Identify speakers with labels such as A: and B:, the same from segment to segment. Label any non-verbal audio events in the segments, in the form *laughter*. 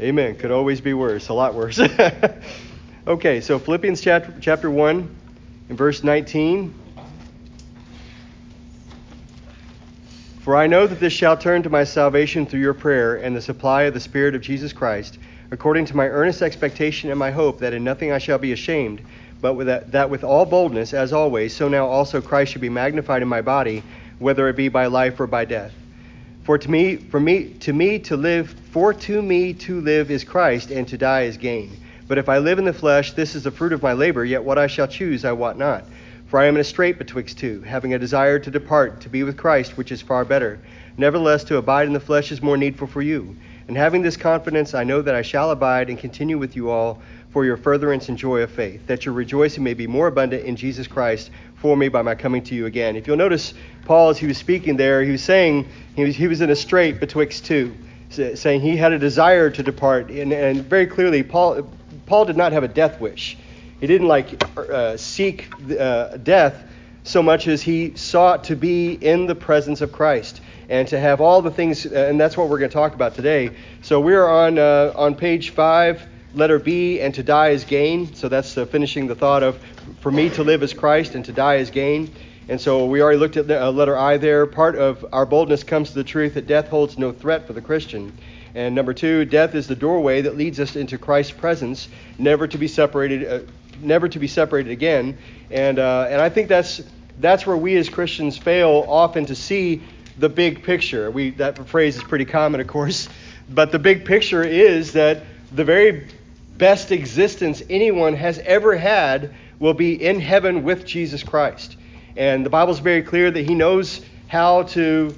A: Amen. Could always be worse, a lot worse. *laughs* okay, so Philippians chapter, chapter 1 and verse 19. For I know that this shall turn to my salvation through your prayer and the supply of the Spirit of Jesus Christ, according to my earnest expectation and my hope that in nothing I shall be ashamed, but with that, that with all boldness, as always, so now also Christ should be magnified in my body, whether it be by life or by death. For to me, for me, to me to live, for to me to live is Christ, and to die is gain. But if I live in the flesh, this is the fruit of my labor. Yet what I shall choose, I wot not. For I am in a strait betwixt two, having a desire to depart, to be with Christ, which is far better. Nevertheless, to abide in the flesh is more needful for you. And having this confidence, I know that I shall abide and continue with you all for your furtherance and joy of faith, that your rejoicing may be more abundant in Jesus Christ for me by my coming to you again. If you'll notice, Paul, as he was speaking there, he was saying he was, he was in a strait betwixt two, saying he had a desire to depart. And, and very clearly, Paul, Paul did not have a death wish. He didn't like uh, seek uh, death so much as he sought to be in the presence of Christ and to have all the things, uh, and that's what we're going to talk about today. So we're on uh, on page five, letter B, and to die is gain. So that's uh, finishing the thought of for me to live as Christ and to die is gain. And so we already looked at the, uh, letter I there. Part of our boldness comes to the truth that death holds no threat for the Christian. And number two, death is the doorway that leads us into Christ's presence, never to be separated never to be separated again. And uh, and I think that's that's where we as Christians fail often to see the big picture. We that phrase is pretty common, of course, but the big picture is that the very best existence anyone has ever had will be in heaven with Jesus Christ. And the Bible is very clear that He knows how to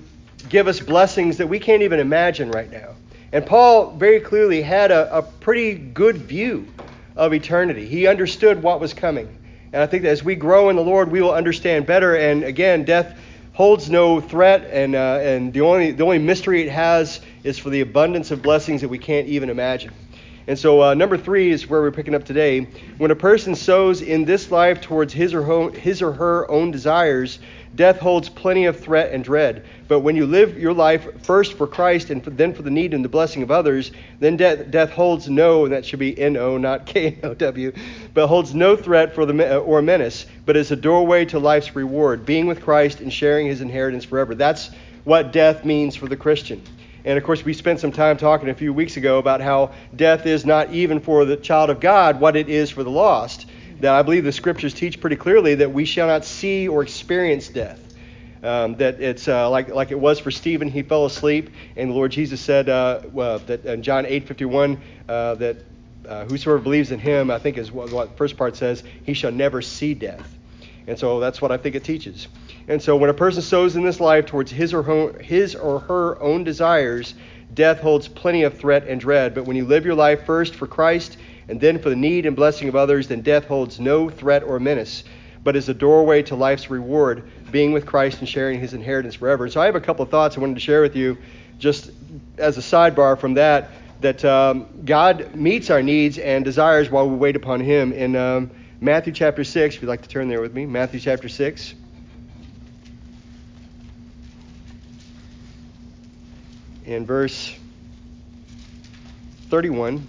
A: give us blessings that we can't even imagine right now. And Paul very clearly had a, a pretty good view of eternity. He understood what was coming. And I think that as we grow in the Lord, we will understand better. And again, death holds no threat, and, uh, and the, only, the only mystery it has is for the abundance of blessings that we can't even imagine. And so, uh, number three is where we're picking up today. When a person sows in this life towards his or, her, his or her own desires, Death holds plenty of threat and dread. But when you live your life first for Christ and for, then for the need and the blessing of others, then death, death holds no, and that should be N O, not *laughs* K O W, but holds no threat for the, or menace, but is a doorway to life's reward, being with Christ and sharing his inheritance forever. That's what death means for the Christian. And of course, we spent some time talking a few weeks ago about how death is not even for the child of God what it is for the lost that I believe the scriptures teach pretty clearly that we shall not see or experience death. Um, that it's uh, like like it was for Stephen, he fell asleep, and the Lord Jesus said uh, that in John 8:51 uh, that uh, whosoever believes in Him, I think is what, what the first part says, he shall never see death. And so that's what I think it teaches. And so when a person sows in this life towards his or her, his or her own desires, death holds plenty of threat and dread. But when you live your life first for Christ and then for the need and blessing of others, then death holds no threat or menace, but is a doorway to life's reward, being with Christ and sharing his inheritance forever. So I have a couple of thoughts I wanted to share with you, just as a sidebar from that, that um, God meets our needs and desires while we wait upon him. In um, Matthew chapter 6, if you'd like to turn there with me, Matthew chapter 6. In verse 31.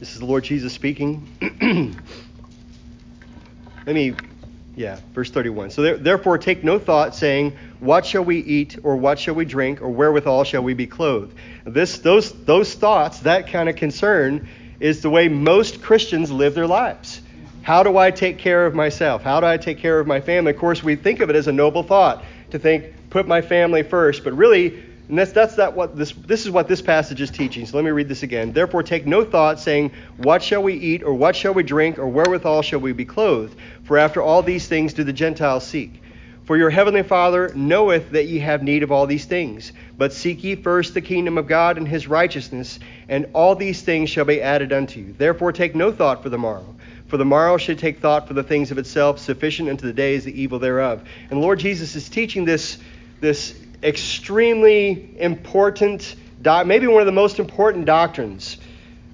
A: This is the Lord Jesus speaking. *clears throat* Let me, yeah, verse 31. So there, therefore, take no thought, saying, What shall we eat, or what shall we drink, or wherewithal shall we be clothed? This, those, those thoughts, that kind of concern, is the way most Christians live their lives. How do I take care of myself? How do I take care of my family? Of course, we think of it as a noble thought to think, put my family first, but really, and that's, that's that what this, this is what this passage is teaching. So let me read this again. Therefore, take no thought, saying, What shall we eat, or what shall we drink, or wherewithal shall we be clothed? For after all these things do the Gentiles seek. For your heavenly Father knoweth that ye have need of all these things. But seek ye first the kingdom of God and his righteousness, and all these things shall be added unto you. Therefore, take no thought for the morrow. For the morrow should take thought for the things of itself, sufficient unto the day is the evil thereof. And Lord Jesus is teaching this, this extremely important, maybe one of the most important doctrines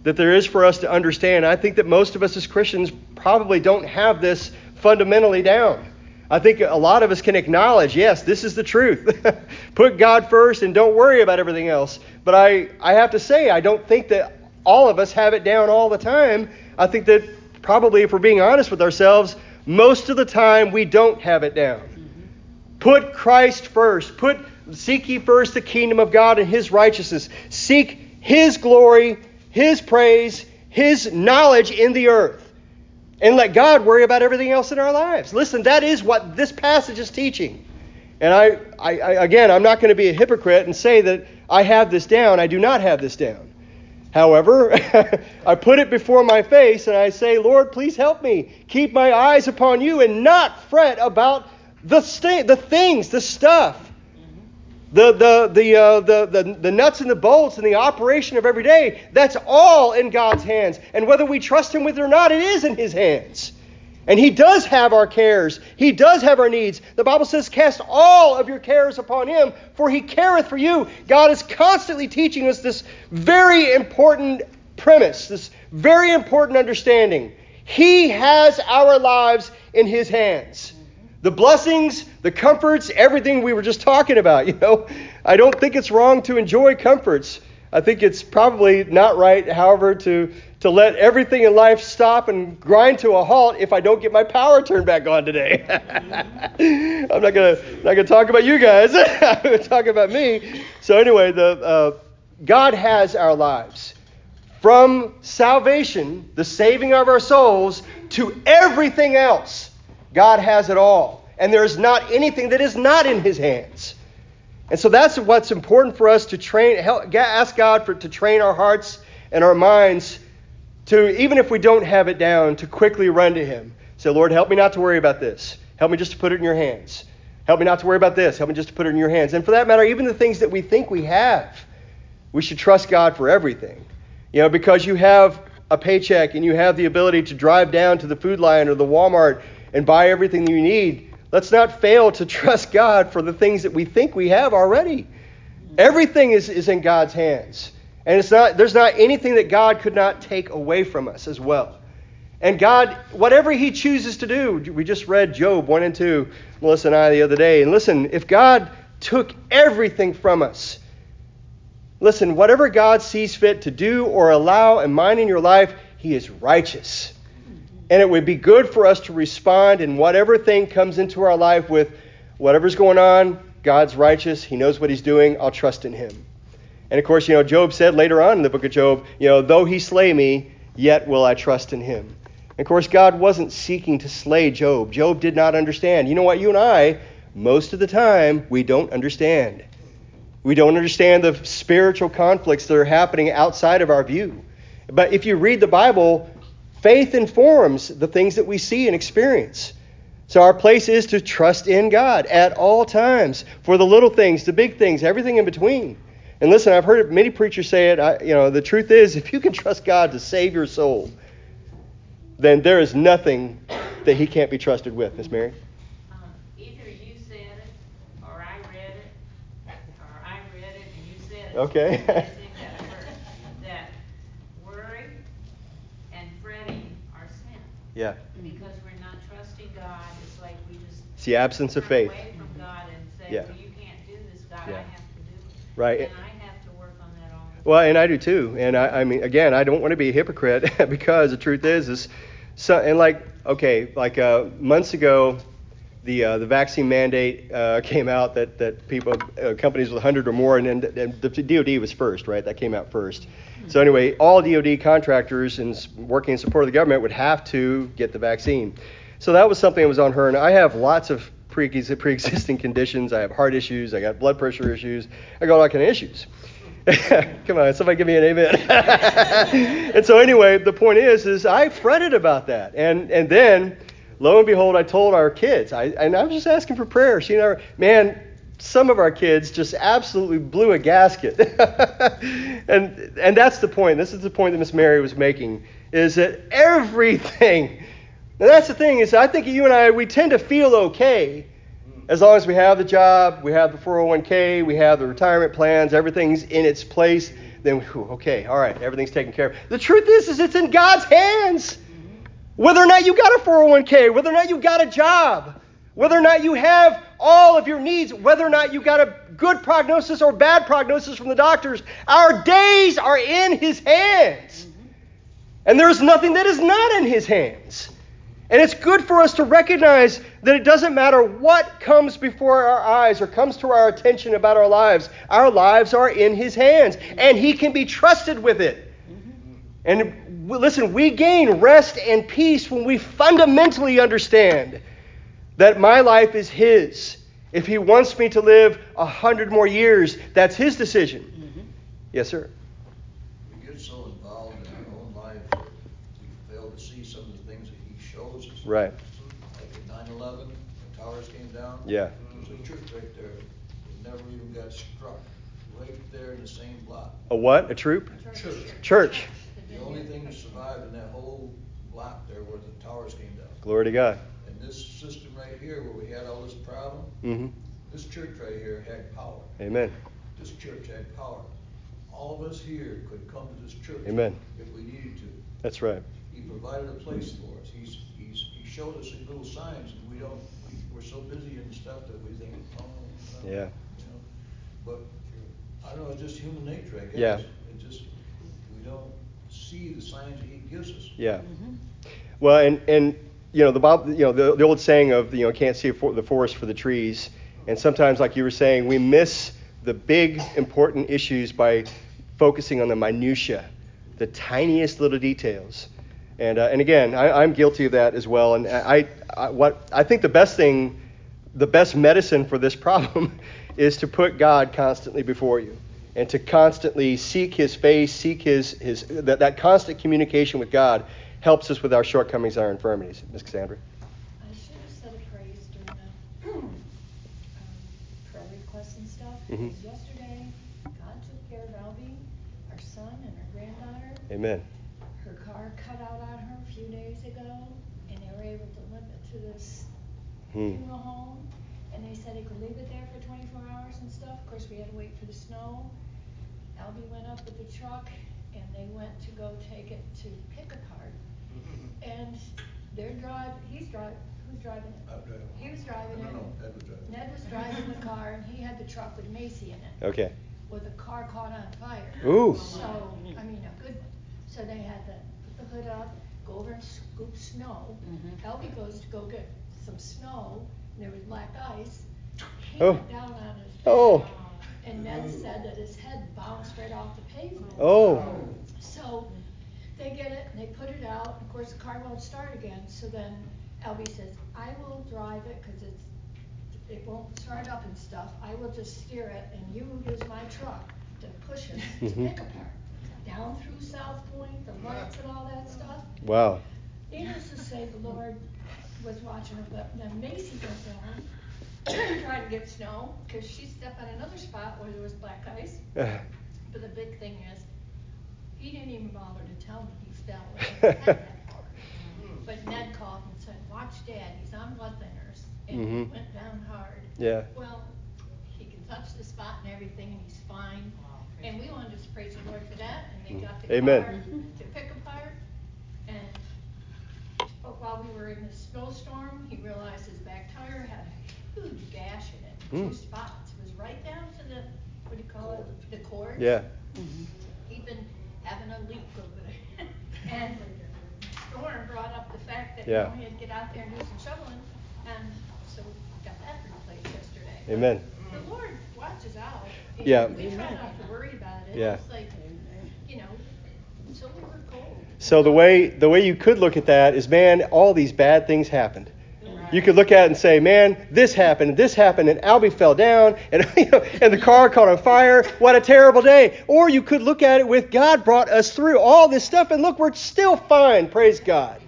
A: that there is for us to understand. I think that most of us as Christians probably don't have this fundamentally down. I think a lot of us can acknowledge, yes, this is the truth. *laughs* Put God first and don't worry about everything else. But I, I have to say, I don't think that all of us have it down all the time. I think that probably, if we're being honest with ourselves, most of the time we don't have it down. Put Christ first. Put seek ye first the kingdom of God and his righteousness. Seek his glory, his praise, his knowledge in the earth and let God worry about everything else in our lives. Listen, that is what this passage is teaching. And I, I, I again, I'm not going to be a hypocrite and say that I have this down. I do not have this down. However, *laughs* I put it before my face and I say, Lord, please help me. Keep my eyes upon you and not fret about the, st- the things, the stuff the, the, the, uh, the, the, the nuts and the bolts and the operation of every day, that's all in God's hands. And whether we trust Him with it or not, it is in His hands. And He does have our cares, He does have our needs. The Bible says, Cast all of your cares upon Him, for He careth for you. God is constantly teaching us this very important premise, this very important understanding. He has our lives in His hands the blessings, the comforts, everything we were just talking about. *laughs* You know, I don't think it's wrong to enjoy comforts. I think it's probably not right, however, to to let everything in life stop and grind to a halt if I don't get my power turned back on today. *laughs* I'm not gonna not gonna talk about you guys. *laughs* I'm gonna talk about me. So anyway, the uh, God has our lives from salvation, the saving of our souls, to everything else. God has it all. And there is not anything that is not in his hands. And so that's what's important for us to train, help, ask God for, to train our hearts and our minds to, even if we don't have it down, to quickly run to him. Say, Lord, help me not to worry about this. Help me just to put it in your hands. Help me not to worry about this. Help me just to put it in your hands. And for that matter, even the things that we think we have, we should trust God for everything. You know, because you have a paycheck and you have the ability to drive down to the food line or the Walmart and buy everything you need, let's not fail to *laughs* trust God for the things that we think we have already. Everything is, is in God's hands. And it's not, there's not anything that God could not take away from us as well. And God, whatever He chooses to do, we just read Job 1 and 2, Melissa and I, the other day. And listen, if God took everything from us, listen, whatever God sees fit to do or allow and mine in your life, He is righteous. And it would be good for us to respond in whatever thing comes into our life with whatever's going on, God's righteous, He knows what He's doing, I'll trust in Him. And of course, you know, Job said later on in the book of Job, you know, though He slay me, yet will I trust in Him. And of course, God wasn't seeking to slay Job. Job did not understand. You know what? You and I, most of the time, we don't understand. We don't understand the spiritual conflicts that are happening outside of our view. But if you read the Bible, Faith informs the things that we see and experience. So our place is to trust in God at all times for the little things, the big things, everything in between. And listen, I've heard many preachers say it. I, you know, the truth is, if you can trust God to save your soul, then there is nothing that He can't be trusted with, Miss Mary.
B: Um, *laughs* either you said it, or I read it, or I read it and you said it.
A: Okay. Yeah.
B: Because we're not trusting God, it's like we just.
A: It's the absence of faith.
B: Away from God and say, yeah. well, you can't do this, God, yeah. I have to do it.
A: Right.
B: And I have to work on that all the.
A: Well, and I do too. And I, I mean, again, I don't want to be a hypocrite *laughs* because the truth is, is so, and like, okay, like uh, months ago, the uh, the vaccine mandate uh, came out that that people uh, companies with 100 or more, and, and, and the DoD was first, right? That came out first. So anyway, all DoD contractors and working in support of the government would have to get the vaccine. So that was something that was on her. And I have lots of pre- pre-existing conditions. I have heart issues. I got blood pressure issues. I got all kind of issues. *laughs* Come on, somebody give me an amen. *laughs* and so anyway, the point is, is I fretted about that, and and then lo and behold, I told our kids, I and I was just asking for prayers. You know, man, some of our kids just absolutely blew a gasket. *laughs* and and that's the point. This is the point that Miss Mary was making is that everything and that's the thing is I think you and I we tend to feel okay as long as we have the job, we have the 401k, we have the retirement plans, everything's in its place, then okay, all right, everything's taken care of. The truth is is it's in God's hands. Whether or not you got a 401k, whether or not you got a job, Whether or not you have all of your needs, whether or not you got a good prognosis or bad prognosis from the doctors, our days are in His hands. And there is nothing that is not in His hands. And it's good for us to recognize that it doesn't matter what comes before our eyes or comes to our attention about our lives, our lives are in His hands, and He can be trusted with it. And listen, we gain rest and peace when we fundamentally understand that my life is His. If He wants me to live a hundred more years, that's His decision. Mm-hmm. Yes, sir.
C: We get so involved in our own life that we fail to see some of the things that He shows us.
A: Right.
C: Like at 9 11, the towers came down.
A: Yeah.
C: There's a church right there that never even got struck, right there in the same block.
A: A what? A troop?
C: Church.
A: Church.
C: The only thing that survived in that whole block there was the towers came down.
A: Glory to God And
C: this system right here where we had all this problem,
A: mm-hmm.
C: this church right here had power.
A: Amen.
C: This church had power. All of us here could come to this church
A: Amen.
C: if we needed to.
A: That's right.
C: He provided a place for us. He's, he's, he showed us in little signs, and we don't, we, we're so busy in stuff that we think, oh, yeah. You know, but I don't know, it's just human nature, I guess.
A: Yeah.
C: It just, see the signs that he gives us.
A: Yeah. Mm-hmm. Well, and, and you know the Bob, you know the, the old saying of you know can't see for, the forest for the trees, and sometimes like you were saying, we miss the big important issues by focusing on the minutia, the tiniest little details. And uh, and again, I, am guilty of that as well. And I, I what I think the best thing, the best medicine for this *laughs* problem, is to put God constantly before you and to constantly seek His face, seek His His that, that constant communication with God helps us with our shortcomings our infirmities. Ms. Cassandra.
D: I should have said a praise during the um, prayer requests and stuff. Mm-hmm. Because yesterday, God took care of Albie, our son, and our granddaughter.
A: Amen.
D: Her car cut out on her a few days ago, and they were able to limp it to this hmm. funeral home. And they said they could leave it there for 24 hours and stuff. Of course, we had to wait for the snow. Albie went up with the truck, and they went to go take it to pick apart and they're driving, he's driving, who's driving it?
C: I'm driving.
D: He was driving
C: No,
D: it.
C: no, no, Ed was driving.
D: Ned was driving the car and he had the truck with Macy in it.
A: Okay.
D: Well, the car caught on fire.
A: Ooh.
D: So, I mean, a good one. So they had to put the hood up, go over and scoop snow.
B: Mhm.
D: Albie goes to go get some snow, and there was black ice. He
A: Oh.
D: went down on his.
A: Oh.
D: And Ned said that his head bounced right off the pavement.
A: Oh.
D: So they get it and they put it out. Of course, the car won't start again. So then Albie says, I will drive it because it's it won't start up and stuff. I will just steer it, and you use my truck to push it to mm-hmm. pick apart down through South Point, the lights and all that stuff.
A: Wow.
D: Needless to say, the Lord was watching her, but then Macy goes down trying to get snow because she stepped on another spot where there was black ice. *laughs* but the big thing is, he didn't even bother to tell me he fell. *laughs* but Ned called and said, "Watch Dad. He's on blood thinners, and mm-hmm. he went down hard."
A: Yeah.
D: Well, he can touch the spot and everything, and he's fine. And we wanted to praise the Lord for that, and they got the
A: Amen.
D: car to pick apart. And but while we were in the snowstorm, he realized his back tire had a huge gash in it, mm. two spots. It was right down to the what do you call it? The cord.
A: Yeah.
D: Mm-hmm. He'd been having a leak over there. *laughs* and the Storm brought up the fact that yeah. you know, he had to get out there and do some shoveling, and so we got that replaced yesterday.
A: Amen.
D: But the Lord watches out.
A: Yeah.
D: We try not to worry about it.
A: Yeah.
D: It's like, you know, so
A: the way the way you could look at that is, man, all these bad things happened. You could look at it and say, man, this happened, this happened, and Albie fell down, and, *laughs* and the car caught on fire. What a terrible day. Or you could look at it with God brought us through all this stuff, and look, we're still fine. Praise God.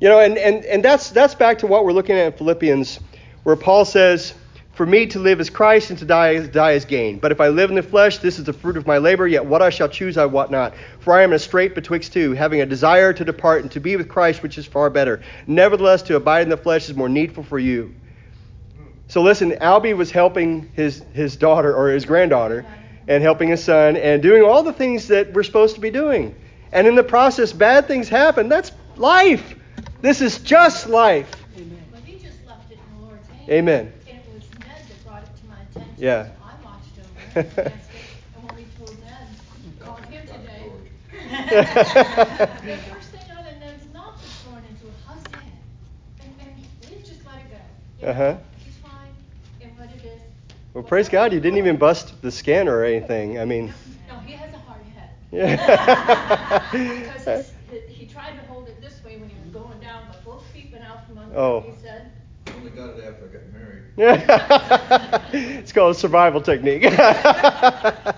A: You know, and, and, and that's, that's back to what we're looking at in Philippians, where Paul says, for me to live is Christ, and to die, die is gain. But if I live in the flesh, this is the fruit of my labor, yet what I shall choose I wot not. For I am in a strait betwixt two, having a desire to depart and to be with Christ, which is far better. Nevertheless, to abide in the flesh is more needful for you. So listen, Albie was helping his, his daughter, or his granddaughter, and helping his son, and doing all the things that we're supposed to be doing. And in the process, bad things happen. That's life. This is just life. Amen.
D: And it was Ned that brought it to my attention.
A: Yeah.
D: So I watched over it. and asked it, And when we told Ned, called him today. The first thing out of Ned's mouth was thrown into it, how's that? And, and we just let it go. You know,
A: Uh-huh.
D: He's fine, and what it is.
A: Well, praise God, you didn't even bust the scanner or anything. I mean,
D: No, he has a hard head.
A: yeah. *laughs*
D: Because it's- he- he tried to hold it this way when he was going down, but both feet went out from under
A: Oh.
D: him, he said.
C: Only got it after I got married. *laughs*
A: it's called a survival technique. *laughs*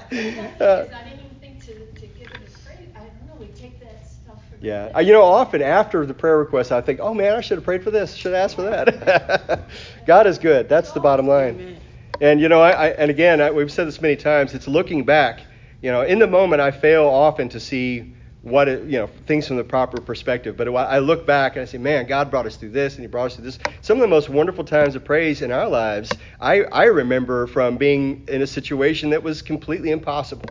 D: Because I didn't even think to, to give it a praise. I don't know, we take that stuff for
A: yeah. Uh, you know, often after the prayer request, I think, oh man, I should have prayed for this. Should have asked for that. *laughs* God is good. That's the bottom line. And you know, I, I and again, I, we've said this many times. It's looking back. You know, in the moment, I fail often to see what it, you know things from the proper perspective. But I look back and I say, man, God brought us through this, and He brought us through this. Some of the most wonderful times of praise in our lives, I, I remember from being in a situation that was completely impossible.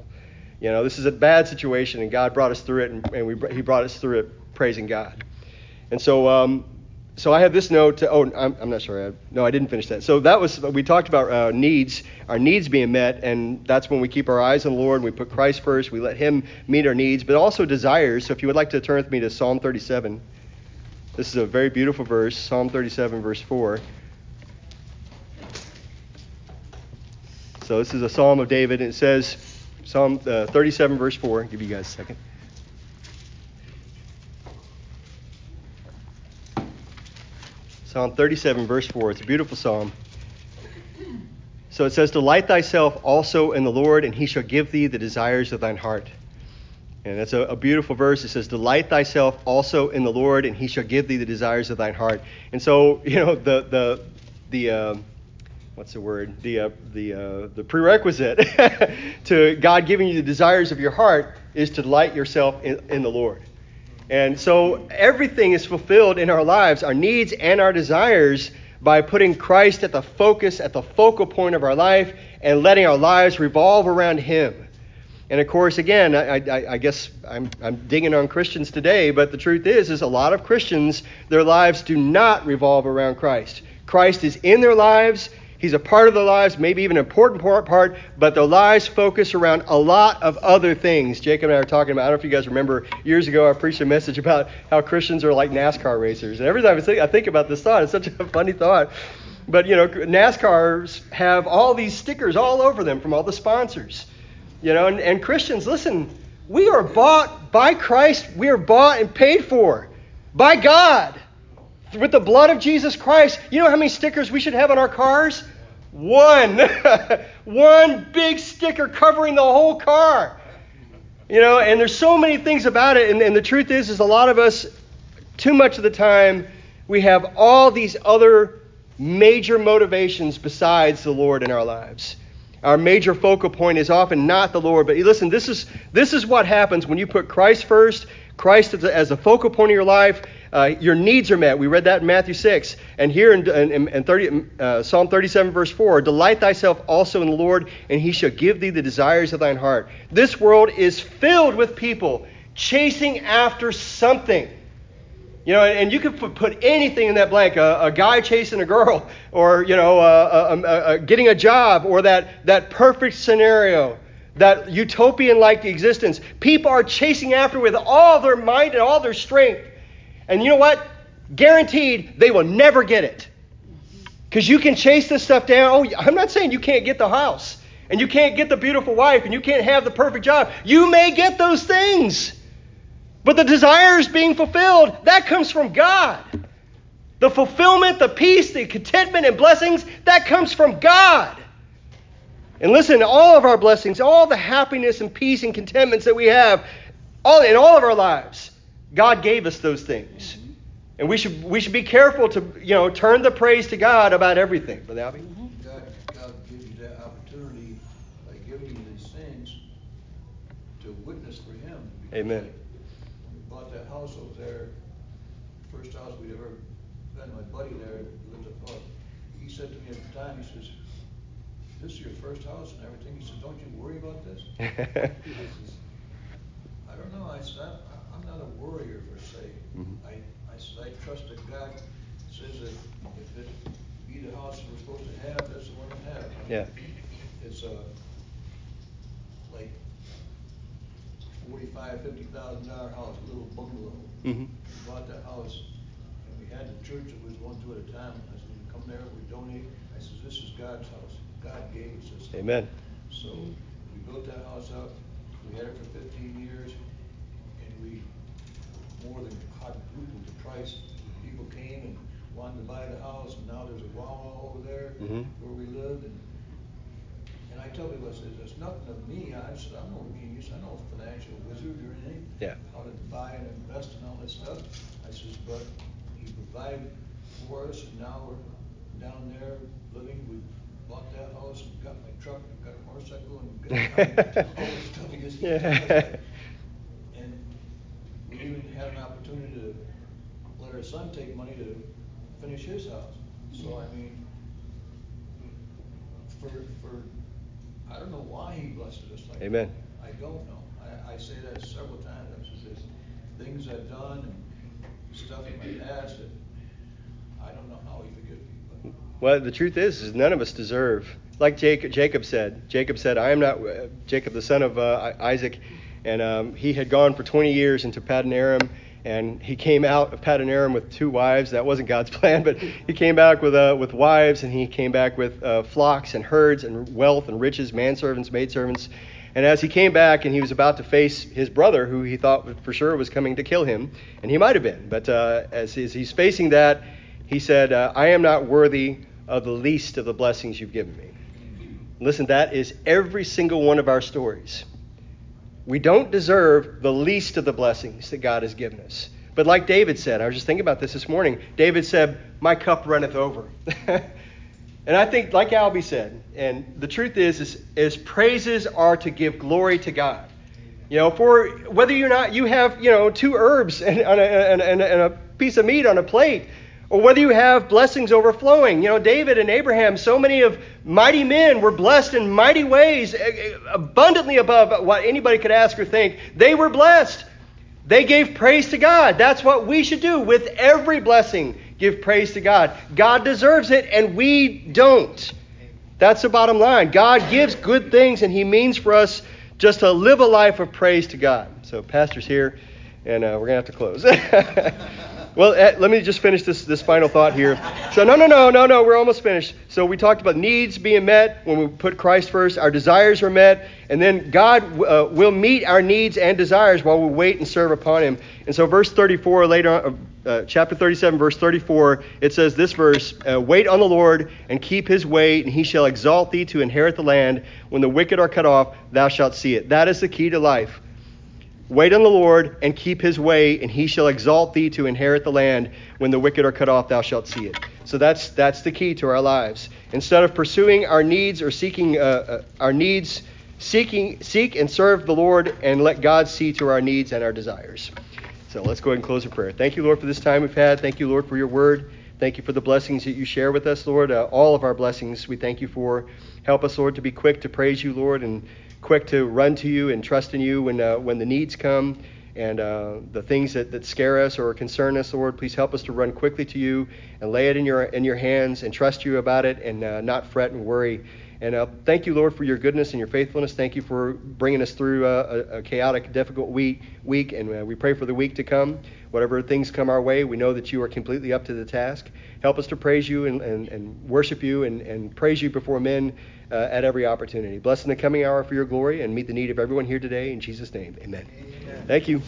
A: You know, this is a bad situation, and God brought us through it, and, and we, He brought us through it praising God. And so, um, so I have this note. To, oh, I'm, I'm not sure. I, no, I didn't finish that. So that was we talked about uh, needs, our needs being met, and that's when we keep our eyes on the Lord. We put Christ first. We let Him meet our needs, but also desires. So if you would like to turn with me to Psalm 37, this is a very beautiful verse. Psalm 37, verse 4. So this is a Psalm of David, and it says, Psalm uh, 37, verse 4. I'll give you guys a second. Psalm 37, verse 4. It's a beautiful psalm. So it says, Delight thyself also in the Lord, and he shall give thee the desires of thine heart. And that's a, a, beautiful verse. It says, Delight thyself also in the Lord, and he shall give thee the desires of thine heart. And so, you know, the, the, the, uh, what's the word? The, uh, the, uh, the prerequisite *laughs* to God giving you the desires of your heart is to delight yourself in, in the Lord. And so everything is fulfilled in our lives, our needs and our desires, by putting Christ at the focus, at the focal point of our life, and letting our lives revolve around Him. And of course, again, I, I, I guess I'm, I'm, digging on Christians today, but the truth is, is a lot of Christians, their lives do not revolve around Christ. Christ is in their lives. He's a part of the lives, maybe even an important part, but the lives focus around a lot of other things. Jacob and I were talking about, I don't know if you guys remember, years ago I preached a message about how Christians are like NASCAR racers. And every time I think, I think about this thought, it's such a funny thought. But, you know, NASCARs have all these stickers all over them from all the sponsors. You know, and, and Christians, listen, we are bought by Christ, we are bought and paid for by God with the blood of Jesus Christ. You know how many stickers we should have on our cars? One. *laughs* One big sticker covering the whole car. You know, and there's so many things about it. And, and, the truth is, is a lot of us, too much of the time, we have all these other major motivations besides the Lord in our lives. Our major focal point is often not the Lord. But listen, this is this is what happens when you put Christ first, Christ as a, as a focal point of your life. Uh, your needs are met. We read that in Matthew 6. And here in, in, in 30, uh, Psalm 37, verse 4 Delight thyself also in the Lord, and he shall give thee the desires of thine heart. This world is filled with people chasing after something. You know, and you could put anything in that blank a, a guy chasing a girl, *laughs* or, you know, uh, a, getting a job, or that, that perfect scenario that utopian like existence. People are chasing after with all their might and all their strength. And you know what? Guaranteed they will never get it. Because you can chase this stuff down. Oh, I'm not saying you can't get the house, and you can't get the beautiful wife, and you can't have the perfect job. You may get those things. But the desires being fulfilled, that comes from God. The fulfillment, the peace, the contentment, and blessings, that comes from God. And listen, all of our blessings, all the happiness and peace and contentments that we have, all in all of our lives, God gave us those things. And we should we should be careful to you know turn the praise to God about everything. Brother Albie?
C: God, God gives you that opportunity by giving you these things to witness for Him.
A: Amen.
C: We bought that house over there, first house we'd ever been, my buddy there lived above. He said to me at the time, he says, "This is your first house and everything." He said, "Don't you worry about this?" *laughs* I don't know. I said, I, am not a worrier per se. Mm-hmm. I, I said, I trust that God says that if it be the house we're supposed to have, that's the one we have.
A: Yeah.
C: It's uh, like forty-five, fifty thousand dollar house, a little bungalow.
A: Mm-hmm.
C: We Bought that house, and we had the church that was one, two at a time. I said, we come there, we donate. I says, this is God's house. God gave us this.
A: Amen.
C: So we built that house up, we had it for fifteen years, and we quadrupled the price. People came and wanted to buy the house, and now there's a Wawa over there
A: Mhm.
C: where we lived, and, and I tell people, I says, it's nothing of me, I said, I'm no genius, I'm no financial wizard or anything.
A: Yeah.
C: How to buy and invest and all that stuff. I says, but he provided for us, and now we're down there living, we bought that house, and got my truck, and got a motorcycle, and got *laughs* all the stuff he.
A: Yeah.
C: Even had an opportunity to let our son take money to finish his house. So, I mean, for, for, I don't know why he blessed us like that.
A: Amen.
C: I don't know. I, I say that several times. I says, there's things I've done and stuff in my past that I don't know how he forgive me.
A: Well, the truth is, is none of us deserve. Like Jacob, Jacob said, Jacob said, "I am not uh, Jacob, the son of uh, Isaac," and um, he had gone for 20 years into Paddan Aram, and he came out of Paddan Aram with two wives. That wasn't God's *laughs* plan, but he came back with uh, with wives, and he came back with uh, flocks and herds and wealth and riches, manservants, maidservants. And as he came back and he was about to face his brother, who he thought for sure was coming to kill him, and he might have been, but uh, as, as he's facing that, he said, uh, I am not worthy of the least of the blessings you've given me. Listen, that is every single one of our stories. We don't deserve the least of the blessings that God has given us. But like David said, I was just thinking about this this morning. David said, My cup runneth over. *laughs* and I think, like Albie said, and the truth is, is, is praises are to give glory to God. You know, for whether you're not, you have, you know, two herbs and, and, and, and, and a piece of meat on a plate, or whether you have blessings overflowing. You know, David and Abraham, so many of mighty men were blessed in mighty ways, abundantly above what anybody could ask or think. They were blessed. They gave praise to God. That's what we should do with every blessing. Give praise to God. God deserves it, and we don't. That's the bottom line. God gives good things, and He means for us just to live a life of praise to God. So, Pastor's here, and uh, we're going to have to close. *laughs* well, uh, let me just finish this, this final thought here. So, no, no, no, no, no, we're almost finished. So, we talked about needs being met when we put Christ first, our desires are met, and then God uh, will meet our needs and desires while we wait and serve upon Him. And so, verse 34, later on, uh, chapter 37, verse 34, it says this verse uh, Wait on the Lord and keep his way, and he shall exalt thee to inherit the land. When the wicked are cut off, thou shalt see it. That is the key to life. Wait on the Lord and keep his way, and he shall exalt thee to inherit the land. When the wicked are cut off, thou shalt see it. So that's that's the key to our lives. Instead of pursuing our needs or seeking uh, uh, our needs, seeking seek and serve the Lord, and let God see to our needs and our desires. So let's go ahead and close in prayer. Thank you, Lord, for this time we've had. Thank you, Lord, for your word. Thank you for the blessings that you share with us, Lord. Uh, all of our blessings we thank you for. Help us, Lord, to be quick to praise you, Lord, and quick to run to you and trust in you when uh, when the needs come and uh, the things that, that scare us or concern us, Lord. Please help us to run quickly to you and lay it in your in your hands and trust you about it and uh, not fret and worry. And uh, thank you, Lord, for your goodness and your faithfulness. Thank you for bringing us through uh, a, a, chaotic, difficult week. Week, and uh, we pray for the week to come. Whatever things come our way, we know that you are completely up to the task. Help us to praise you and, and, and worship you and, and praise you before men uh, at every opportunity. Bless in the coming hour for your glory and meet the need of everyone here today. In Jesus' name, amen. amen. Thank you.